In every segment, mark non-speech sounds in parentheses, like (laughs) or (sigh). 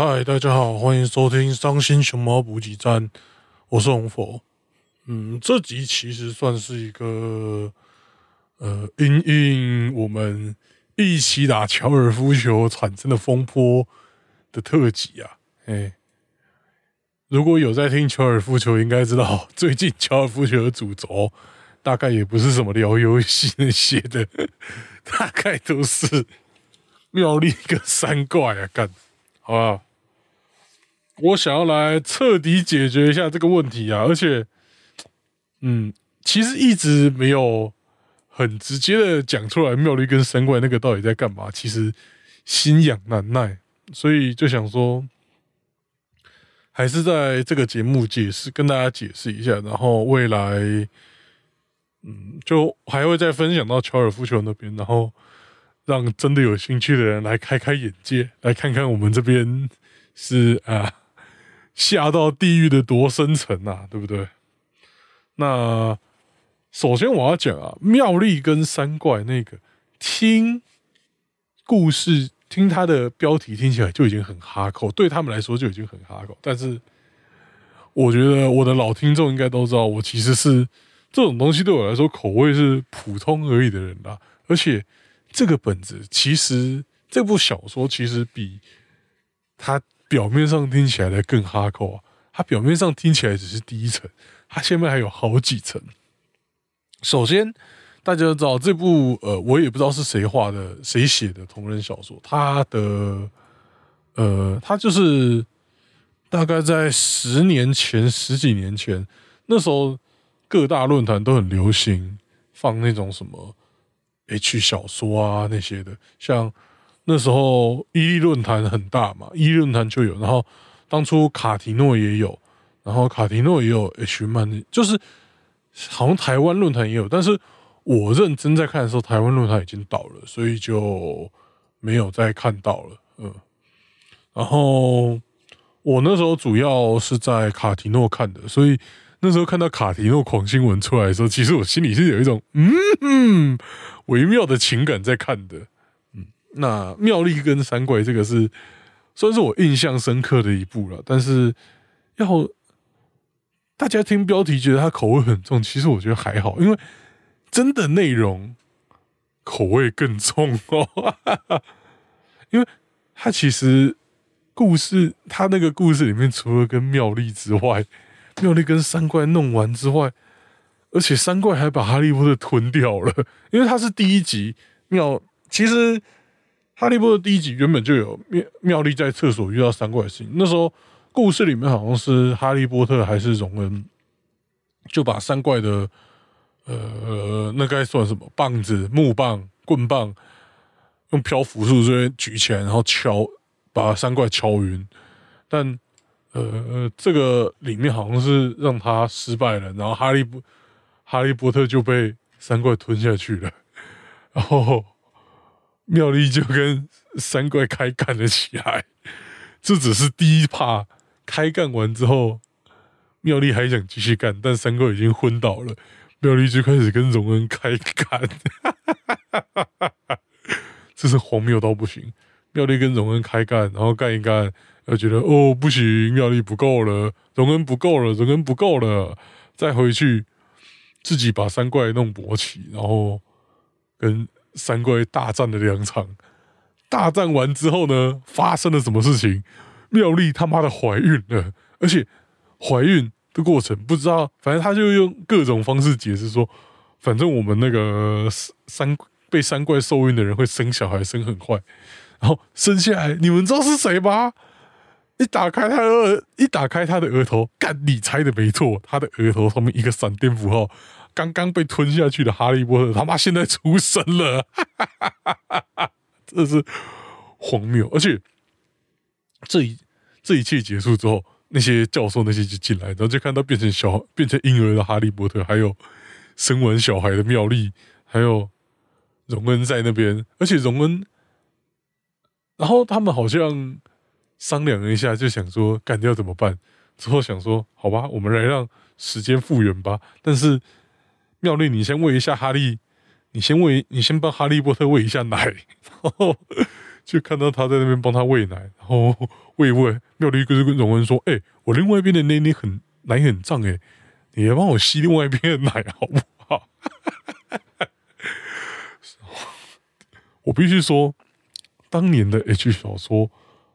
嗨，大家好，欢迎收听《伤心熊猫补给站》，我是红佛。嗯，这集其实算是一个呃，因应我们一起打高尔夫球产生的风波的特辑啊。哎，如果有在听高尔夫球，应该知道 (laughs) 最近高尔夫球的主轴大概也不是什么聊游戏那些的，(laughs) 大概都是妙丽跟三怪啊，干，好不好？我想要来彻底解决一下这个问题啊，而且，嗯，其实一直没有很直接的讲出来，妙丽跟神怪那个到底在干嘛，其实心痒难耐，所以就想说，还是在这个节目解释，跟大家解释一下，然后未来，嗯，就还会再分享到乔尔夫球那边，然后让真的有兴趣的人来开开眼界，来看看我们这边是啊。下到地狱的多深层啊，对不对？那首先我要讲啊，妙丽跟三怪那个听故事，听他的标题听起来就已经很哈口，对他们来说就已经很哈口。但是我觉得我的老听众应该都知道，我其实是这种东西对我来说口味是普通而已的人啦。而且这个本子其实这部小说其实比他。表面上听起来的更哈扣啊，它表面上听起来只是第一层，它下面还有好几层。首先，大家都知道这部呃，我也不知道是谁画的、谁写的同人小说，它的呃，它就是大概在十年前、十几年前，那时候各大论坛都很流行放那种什么 H 小说啊那些的，像。那时候伊利论坛很大嘛，伊利论坛就有，然后当初卡提诺也有，然后卡提诺也有 H 漫，就是好像台湾论坛也有，但是我认真在看的时候，台湾论坛已经倒了，所以就没有再看到了。嗯，然后我那时候主要是在卡提诺看的，所以那时候看到卡提诺狂新闻出来的时候，其实我心里是有一种嗯微妙的情感在看的。那妙丽跟三怪这个是算是我印象深刻的一部了，但是要大家听标题觉得它口味很重，其实我觉得还好，因为真的内容口味更重哦，(laughs) 因为它其实故事，它那个故事里面除了跟妙丽之外，妙丽跟三怪弄完之外，而且三怪还把哈利波特吞掉了，因为它是第一集妙，其实。哈利波特第一集原本就有妙妙丽在厕所遇到三怪的事情。那时候故事里面好像是哈利波特还是荣恩，就把三怪的呃那该算什么棒子、木棒、棍棒，用漂浮术这边举起来，然后敲把三怪敲晕。但呃这个里面好像是让他失败了，然后哈利波哈利波特就被三怪吞下去了，然后。妙丽就跟三怪开干了起来，这只是第一趴。开干完之后，妙丽还想继续干，但三怪已经昏倒了。妙丽就开始跟荣恩开干，(laughs) 这是荒谬到不行。妙丽跟荣恩开干，然后干一干，又觉得哦不行，妙丽不够了，荣恩不够了，荣恩不够了，再回去自己把三怪弄勃起，然后跟。三怪大战的两场，大战完之后呢，发生了什么事情？妙丽他妈的怀孕了，而且怀孕的过程不知道，反正他就用各种方式解释说，反正我们那个三被三怪受孕的人会生小孩，生很快，然后生下来，你们知道是谁吗？一打开他的，一打开他的额头，干，你猜的没错，他的额头上面一个闪电符号。刚刚被吞下去的哈利波特，他妈现在出生了，这是荒谬！而且这一这一切结束之后，那些教授那些就进来，然后就看到变成小变成婴儿的哈利波特，还有生完小孩的妙丽，还有荣恩在那边，而且荣恩，然后他们好像商量了一下，就想说干掉怎么办？之后想说好吧，我们来让时间复原吧，但是。妙丽，你先喂一下哈利，你先喂，你先帮哈利波特喂一下奶，(laughs) 然后就看到他在那边帮他喂奶，然后喂喂，妙丽就跟荣恩说：“哎，我另外一边的奶奶很奶很胀，哎，你来帮我吸另外一边的奶 (laughs) 好不好？” (laughs) 我必须说，当年的 H 小说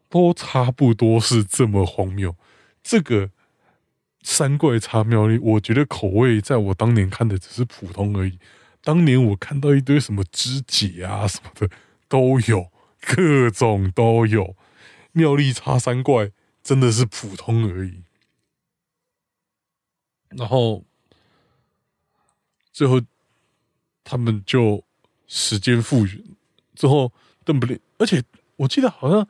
都差不多是这么荒谬。这个三怪插妙丽，我觉得口味在我当年看的只是普通而已。当年我看到一堆什么肢解啊什么的都有，(laughs) 各种都有。妙丽插三怪真的是普通而已。然后最后他们就时间复原。之后，邓布利，而且我记得好像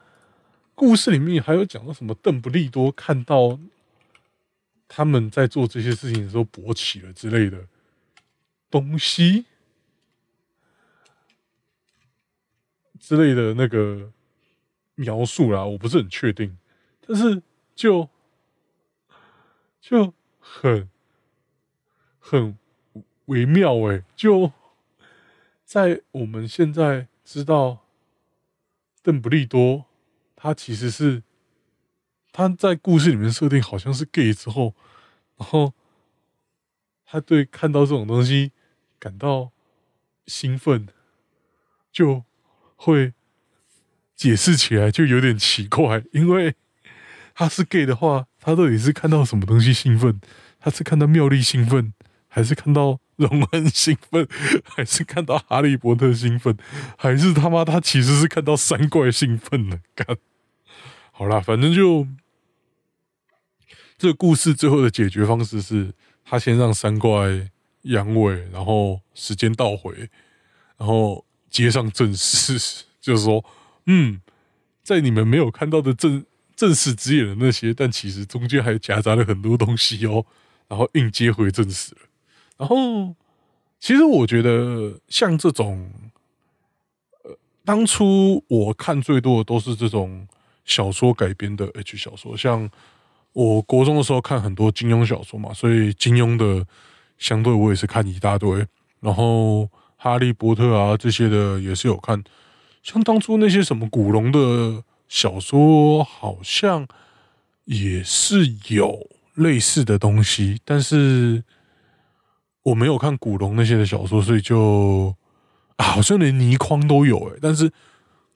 故事里面还有讲到什么，邓布利多看到他们在做这些事情的时候勃起了之类的东西之类的那个描述啦，我不是很确定，但是就就很很微妙哎，就在我们现在。知道邓布利多，他其实是他在故事里面设定好像是 gay 之后，然后他对看到这种东西感到兴奋，就会解释起来就有点奇怪，因为他是 gay 的话，他到底是看到什么东西兴奋？他是看到妙丽兴奋，还是看到？荣恩兴奋，还是看到哈利波特兴奋，还是他妈他其实是看到三怪兴奋了？干，好啦，反正就这个故事最后的解决方式是，他先让三怪阳痿，然后时间倒回，然后接上正史，就是说，嗯，在你们没有看到的正正史之眼的那些，但其实中间还夹杂了很多东西哦，然后硬接回正史了。然后，其实我觉得像这种，呃，当初我看最多的都是这种小说改编的 H 小说。像我国中的时候看很多金庸小说嘛，所以金庸的相对我也是看一大堆。然后哈利波特啊这些的也是有看。像当初那些什么古龙的小说，好像也是有类似的东西，但是。我没有看古龙那些的小说，所以就啊，好像连倪匡都有哎，但是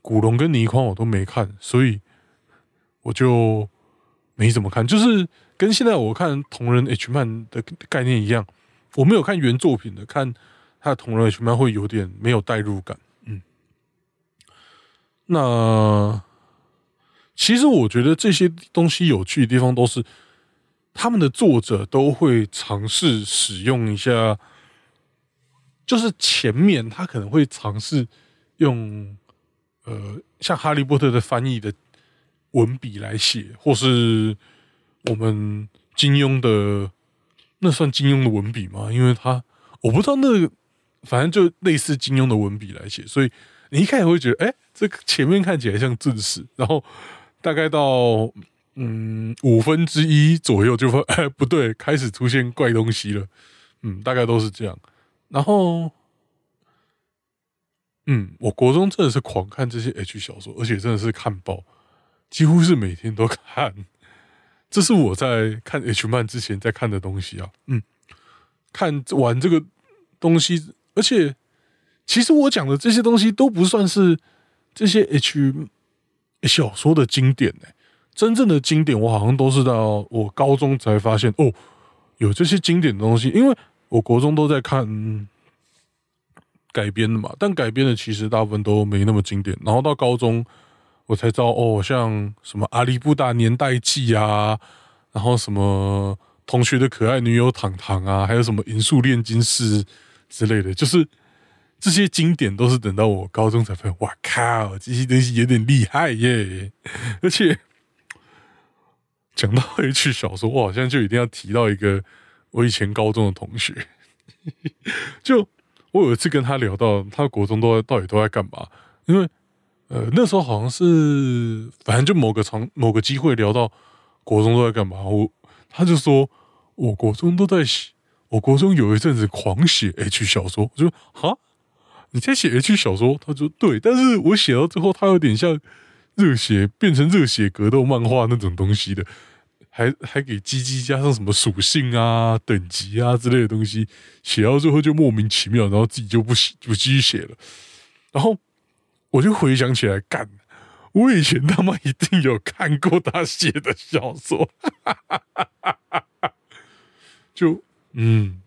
古龙跟倪匡我都没看，所以我就没怎么看。就是跟现在我看同人 H 漫的概念一样，我没有看原作品的，看他的同人 H 漫会有点没有代入感。嗯，那其实我觉得这些东西有趣的地方都是。他们的作者都会尝试使用一下，就是前面他可能会尝试用，呃，像哈利波特的翻译的文笔来写，或是我们金庸的那算金庸的文笔吗？因为他我不知道那个，反正就类似金庸的文笔来写，所以你一开始会觉得，哎，这个前面看起来像正史，然后大概到。嗯，五分之一左右就会，哎，不对，开始出现怪东西了。嗯，大概都是这样。然后，嗯，我国中真的是狂看这些 H 小说，而且真的是看爆，几乎是每天都看。(laughs) 这是我在看 H 漫之前在看的东西啊。嗯，看完这个东西，而且其实我讲的这些东西都不算是这些 H 小说的经典呢。真正的经典，我好像都是到我高中才发现哦，有这些经典的东西。因为我国中都在看改编的嘛，但改编的其实大部分都没那么经典。然后到高中，我才知道哦，像什么《阿里布达年代记》啊，然后什么同学的可爱女友糖糖啊，还有什么《银树炼金师》之类的，就是这些经典都是等到我高中才发现，哇靠，这些东西有点厉害耶，而且。讲到 H 小说，我好像就一定要提到一个我以前高中的同学。就我有一次跟他聊到，他国中都到底都在干嘛？因为呃那时候好像是反正就某个场某个机会聊到国中都在干嘛，我他就说我国中都在写，我国中有一阵子狂写 H 小说。我就哈，你在写 H 小说？他说对，但是我写到最后，他有点像热血变成热血格斗漫画那种东西的，还还给鸡鸡加上什么属性啊、等级啊之类的东西，写到最后就莫名其妙，然后自己就不写不继续写了。然后我就回想起来，干，我以前他妈一定有看过他写的小说，(laughs) 就嗯。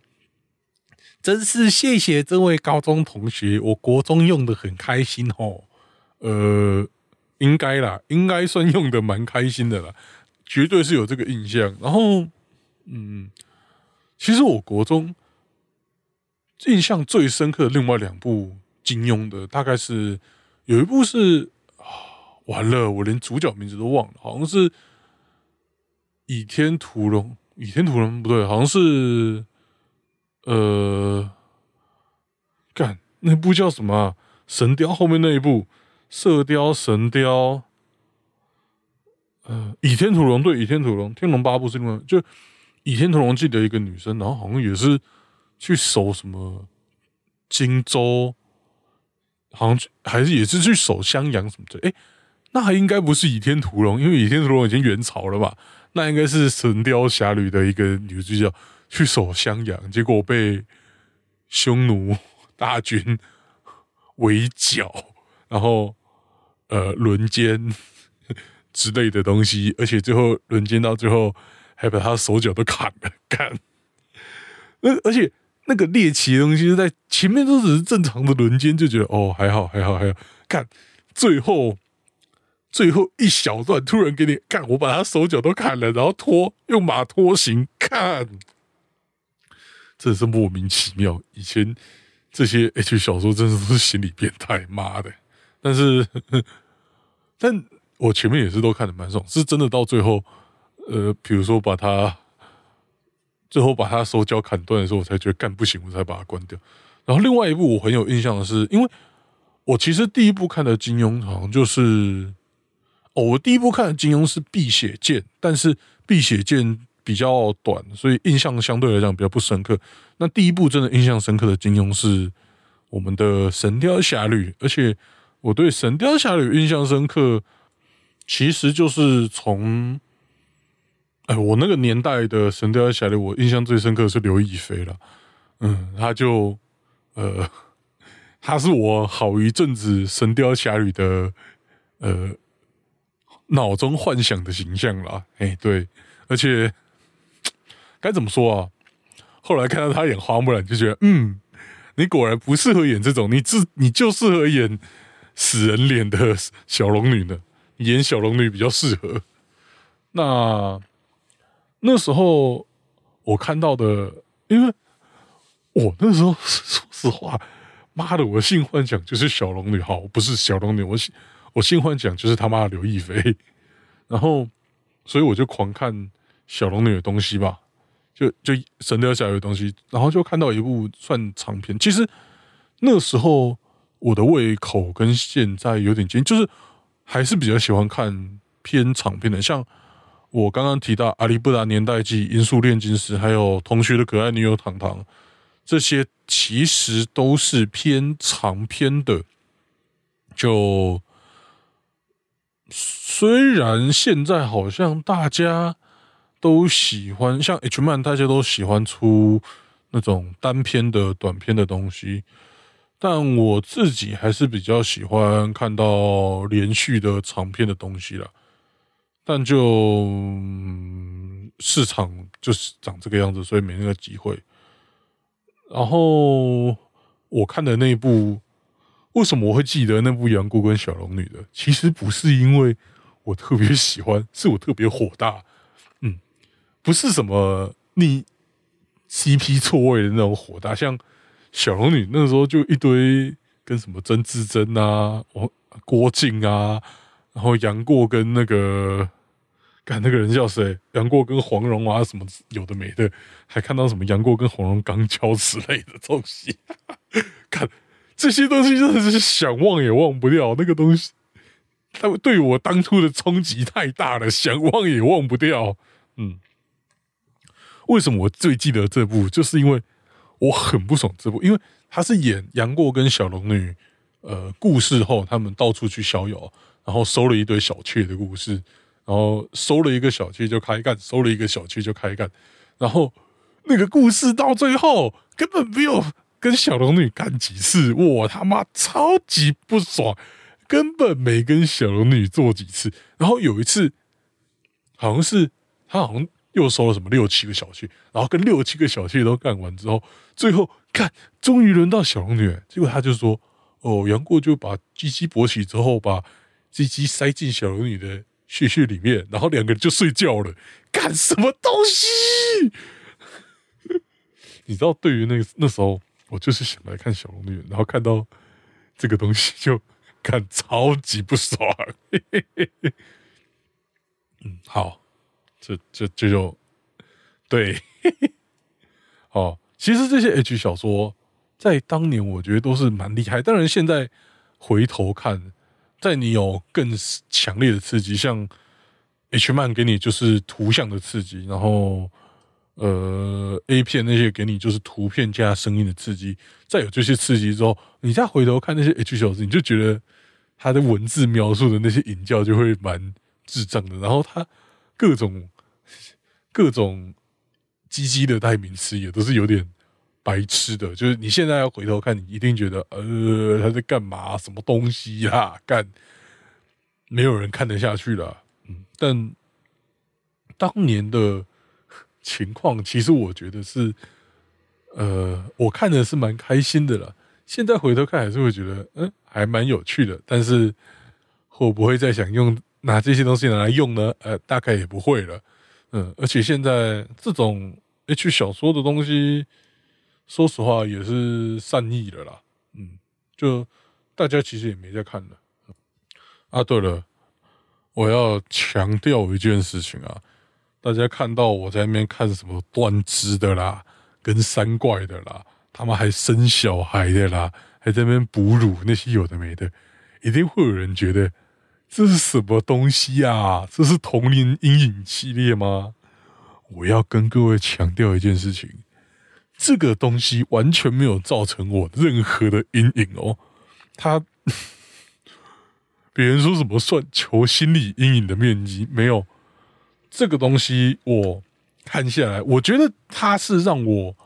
真是谢谢这位高中同学，我国中用的很开心哦。呃，应该啦，应该算用的蛮开心的啦，绝对是有这个印象。然后，嗯，其实我国中印象最深刻的另外两部金庸的，大概是有一部是啊，完了，我连主角名字都忘了，好像是《倚天屠龙》，《倚天屠龙》不对，好像是。呃，干那部叫什么？神雕后面那一部《射雕》《神雕》。呃，《倚天屠龙》对，《倚天屠龙》《天龙八部》是另外就《倚天屠龙记》的一个女生，然后好像也是去守什么荆州，好像还是也是去守襄阳什么的。哎，那还应该不是《倚天屠龙》，因为《倚天屠龙》已经元朝了吧？那应该是《神雕侠侣》的一个女主角。去守襄阳，结果被匈奴大军围剿，然后呃轮奸 (laughs) 之类的东西，而且最后轮奸到最后还把他手脚都砍了，干。那而且那个猎奇的东西就在前面都只是正常的轮奸，就觉得哦还好还好还好，看最后最后一小段突然给你看，我把他手脚都砍了，然后拖用马拖行，看。真是莫名其妙。以前这些 H 小说真的都是心理变态，妈的！但是，(laughs) 但我前面也是都看的蛮爽，是真的到最后，呃，比如说把他最后把他手脚砍断的时候，我才觉得干不行，我才把它关掉。然后另外一部我很有印象的是，因为我其实第一部看的金庸好像就是哦，我第一部看的金庸是《碧血剑》，但是《碧血剑》。比较短，所以印象相对来讲比较不深刻。那第一部真的印象深刻的金庸是我们的《神雕侠侣》，而且我对《神雕侠侣》印象深刻，其实就是从哎，我那个年代的《神雕侠侣》，我印象最深刻是刘亦菲了。嗯，他就呃，他是我好一阵子《神雕侠侣》的呃脑中幻想的形象了。哎，对，而且。该怎么说啊？后来看到他演花木兰，就觉得，嗯，你果然不适合演这种，你自你就适合演死人脸的小龙女呢。演小龙女比较适合。那那时候我看到的，因为我那时候说实话，妈的，我性幻想就是小龙女，好，不是小龙女，我我性幻想就是他妈的刘亦菲。然后，所以我就狂看小龙女的东西吧。就就神雕侠侣的东西，然后就看到一部算长片。其实那时候我的胃口跟现在有点近，就是还是比较喜欢看偏长片的。像我刚刚提到《阿里布达年代记》《音速炼金师》，还有《同学的可爱女友糖糖》，这些其实都是偏长篇的。就虽然现在好像大家。都喜欢像 H 漫，大家都喜欢出那种单篇的短篇的东西，但我自己还是比较喜欢看到连续的长篇的东西了。但就市场就是长这个样子，所以没那个机会。然后我看的那部，为什么我会记得那部《杨过跟小龙女》的？其实不是因为我特别喜欢，(laughs) 是我特别火大。嗯不是什么逆 CP 错位的那种火大，像小龙女那时候就一堆跟什么曾志珍啊、郭靖啊，然后杨过跟那个，看那个人叫谁？杨过跟黄蓉啊，什么有的没的，还看到什么杨过跟黄蓉刚交之类的东西，(laughs) 看这些东西真的是想忘也忘不掉，那个东西，他对我当初的冲击太大了，想忘也忘不掉，嗯。为什么我最记得这部？就是因为我很不爽这部，因为他是演杨过跟小龙女呃故事后，他们到处去逍遥，然后收了一堆小妾的故事，然后收了一个小妾就开干，收了一个小妾就开干，然后那个故事到最后根本没有跟小龙女干几次，我他妈超级不爽，根本没跟小龙女做几次，然后有一次好像是他好像。又收了什么六七个小妾，然后跟六七个小妾都干完之后，最后看终于轮到小龙女，结果他就说：“哦，杨过就把鸡鸡勃起之后，把鸡鸡塞进小龙女的穴穴里面，然后两个人就睡觉了。干什么东西？(laughs) 你知道，对于那个那时候，我就是想来看小龙女，然后看到这个东西就看超级不爽。(laughs) 嗯，好。”这这这就对，(laughs) 哦，其实这些 H 小说在当年我觉得都是蛮厉害。当然，现在回头看，在你有更强烈的刺激，像 H man 给你就是图像的刺激，然后呃 A 片那些给你就是图片加声音的刺激。再有这些刺激之后，你再回头看那些 H 小子，你就觉得他的文字描述的那些引教就会蛮智障的。然后他。各种各种鸡鸡的代名词也都是有点白痴的，就是你现在要回头看，你一定觉得呃他在干嘛？什么东西呀？干没有人看得下去了。嗯，但当年的情况，其实我觉得是呃，我看的是蛮开心的了。现在回头看，还是会觉得嗯，还蛮有趣的。但是会不会再想用？拿这些东西拿来用呢？呃，大概也不会了。嗯，而且现在这种 H 小说的东西，说实话也是善意的啦。嗯，就大家其实也没在看的。啊，对了，我要强调一件事情啊，大家看到我在那边看什么断肢的啦，跟三怪的啦，他们还生小孩的啦，还在那边哺乳那些有的没的，一定会有人觉得。这是什么东西啊？这是童年阴影系列吗？我要跟各位强调一件事情：这个东西完全没有造成我任何的阴影哦。他 (laughs) 别人说什么算求心理阴影的面积没有？这个东西我看下来，我觉得它是让我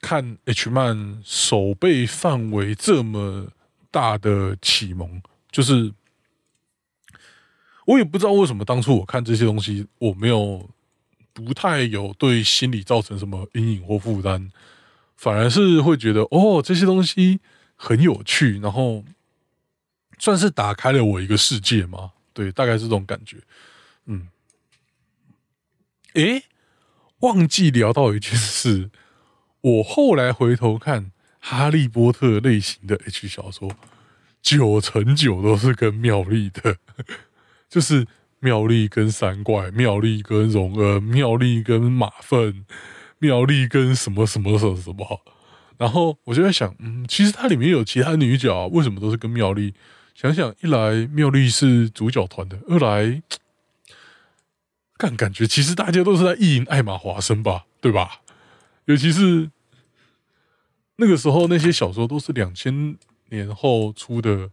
看 H 漫手背范围这么大的启蒙，就是。我也不知道为什么当初我看这些东西，我没有不太有对心理造成什么阴影或负担，反而是会觉得哦，这些东西很有趣，然后算是打开了我一个世界嘛。对，大概是这种感觉。嗯，诶，忘记聊到一件事，我后来回头看哈利波特类型的 H 小说，九成九都是跟妙丽的。(laughs) 就是妙丽跟三怪，妙丽跟荣恩，妙丽跟马粪，妙丽跟什么什么什么什么。然后我就在想，嗯，其实它里面有其他女角，为什么都是跟妙丽？想想，一来妙丽是主角团的，二来，干感觉其实大家都是在意淫艾玛华生吧，对吧？尤其是那个时候，那些小说都是两千年后出的，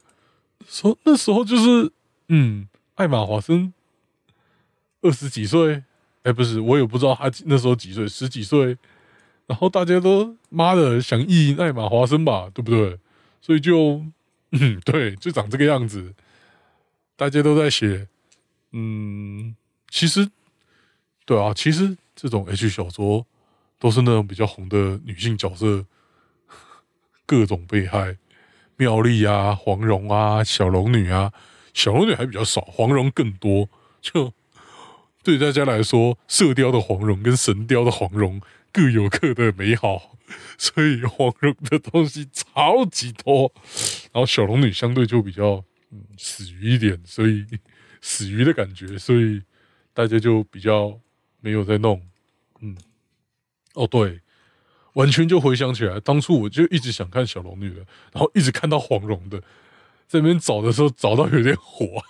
说那时候就是嗯。艾玛华森二十几岁，哎，不是，我也不知道他那时候几岁，十几岁。然后大家都妈的想意淫艾玛华森吧，对不对？所以就，嗯，对，就长这个样子。大家都在写，嗯，其实，对啊，其实这种 H 小说都是那种比较红的女性角色，各种被害，妙丽啊，黄蓉啊，小龙女啊。小龙女还比较少，黄蓉更多。(laughs) 就对大家来说，射雕的黄蓉跟神雕的黄蓉各有各的美好，(laughs) 所以黄蓉的东西超级多。然后小龙女相对就比较死鱼一点，所以 (laughs) 死鱼的感觉，所以大家就比较没有在弄。嗯，哦对，完全就回想起来，当初我就一直想看小龙女的，然后一直看到黄蓉的。这边找的时候找到有点火，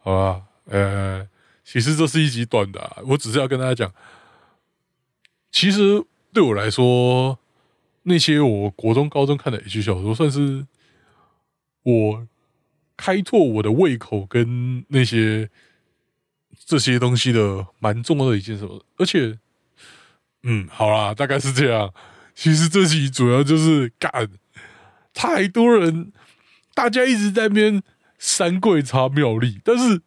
好吧，呃，其实这是一集短的，我只是要跟大家讲，其实对我来说，那些我国中、高中看的 H 小说，算是我开拓我的胃口跟那些这些东西的蛮重要的一件事。而且，嗯，好啦，大概是这样。其实这集主要就是干太多人，大家一直在边三桂插妙丽，但是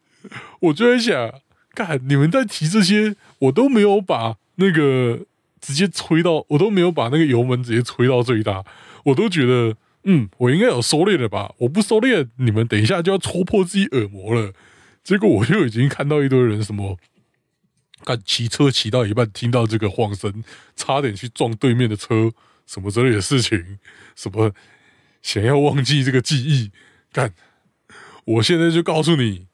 我就在想，干你们在提这些，我都没有把那个直接吹到，我都没有把那个油门直接吹到最大，我都觉得，嗯，我应该有收敛了吧？我不收敛，你们等一下就要戳破自己耳膜了。结果我就已经看到一堆人什么。看骑车骑到一半，听到这个晃声，差点去撞对面的车，什么之类的事情，什么想要忘记这个记忆，干！我现在就告诉你，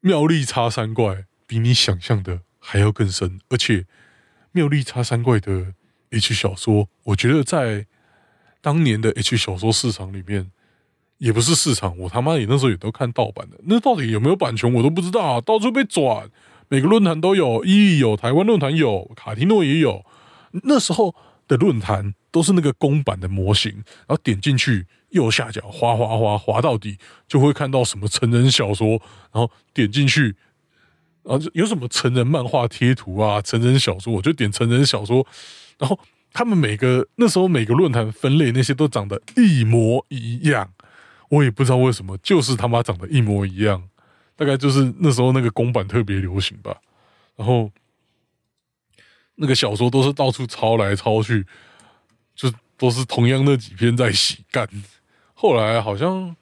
妙丽叉三怪比你想象的还要更深，而且妙丽叉三怪的 H 小说，我觉得在当年的 H 小说市场里面，也不是市场，我他妈也那时候也都看盗版的，那到底有没有版权我都不知道啊，到处被转。每个论坛都有，伊有台湾论坛有，卡提诺也有。那时候的论坛都是那个公版的模型，然后点进去右下角滑滑滑滑到底，就会看到什么成人小说，然后点进去，然后有什么成人漫画贴图啊，成人小说，我就点成人小说。然后他们每个那时候每个论坛分类那些都长得一模一样，我也不知道为什么，就是他妈长得一模一样。大概就是那时候那个公版特别流行吧，然后那个小说都是到处抄来抄去，都是同样那几篇在洗干。后来好像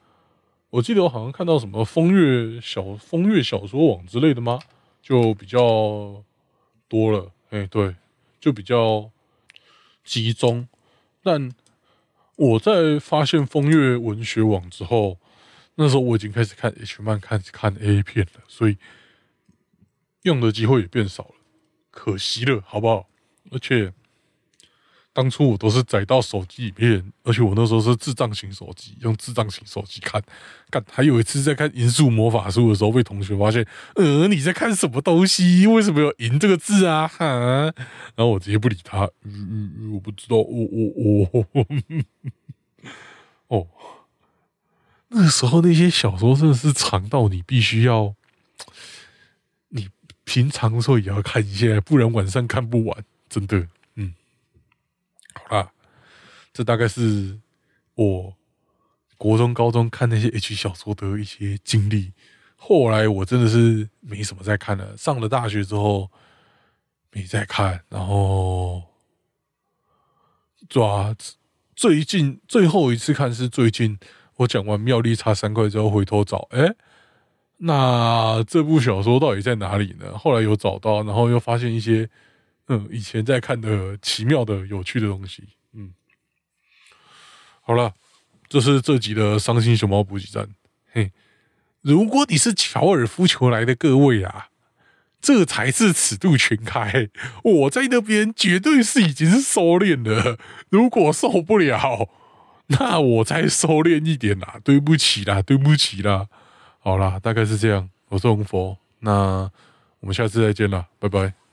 我记得我好像看到什么风月小风月小说网之类的吗？就比较多了，哎，对，就比较集中。但我在发现风月文学网之后。那时候我已经开始看 H 漫，开始看 A 片了，所以用的机会也变少了，可惜了，好不好？而且当初我都是载到手机里面，而且我那时候是智障型手机，用智障型手机看。看，还有一次在看《银树魔法书》的时候，被同学发现，呃，你在看什么东西？为什么有“银”这个字啊？(laughs) 哈，然后我直接不理他，嗯嗯，我不知道，我我我，哦。那时候那些小说真的是长到你必须要，你平常的时候也要看一下，不然晚上看不完，真的。好啦，这大概是我国中、高中看那些 H 小说的一些经历。后来我真的是没什么在看了，上了大学之后没再看，然后抓最近最后一次看是最近。我讲完妙丽差三块之后，回头找，哎，那这部小说到底在哪里呢？后来有找到，然后又发现一些，嗯，以前在看的奇妙的、有趣的东西。嗯，好了，这是这集的伤心熊猫补给站。嘿，如果你是乔尔夫球来的各位啊，这才是尺度全开。我在那边绝对是已经是收敛了，如果受不了。那我再收敛一点啦，对不起啦，对不起啦，好啦，大概是这样。我是红佛，那我们下次再见啦，拜拜。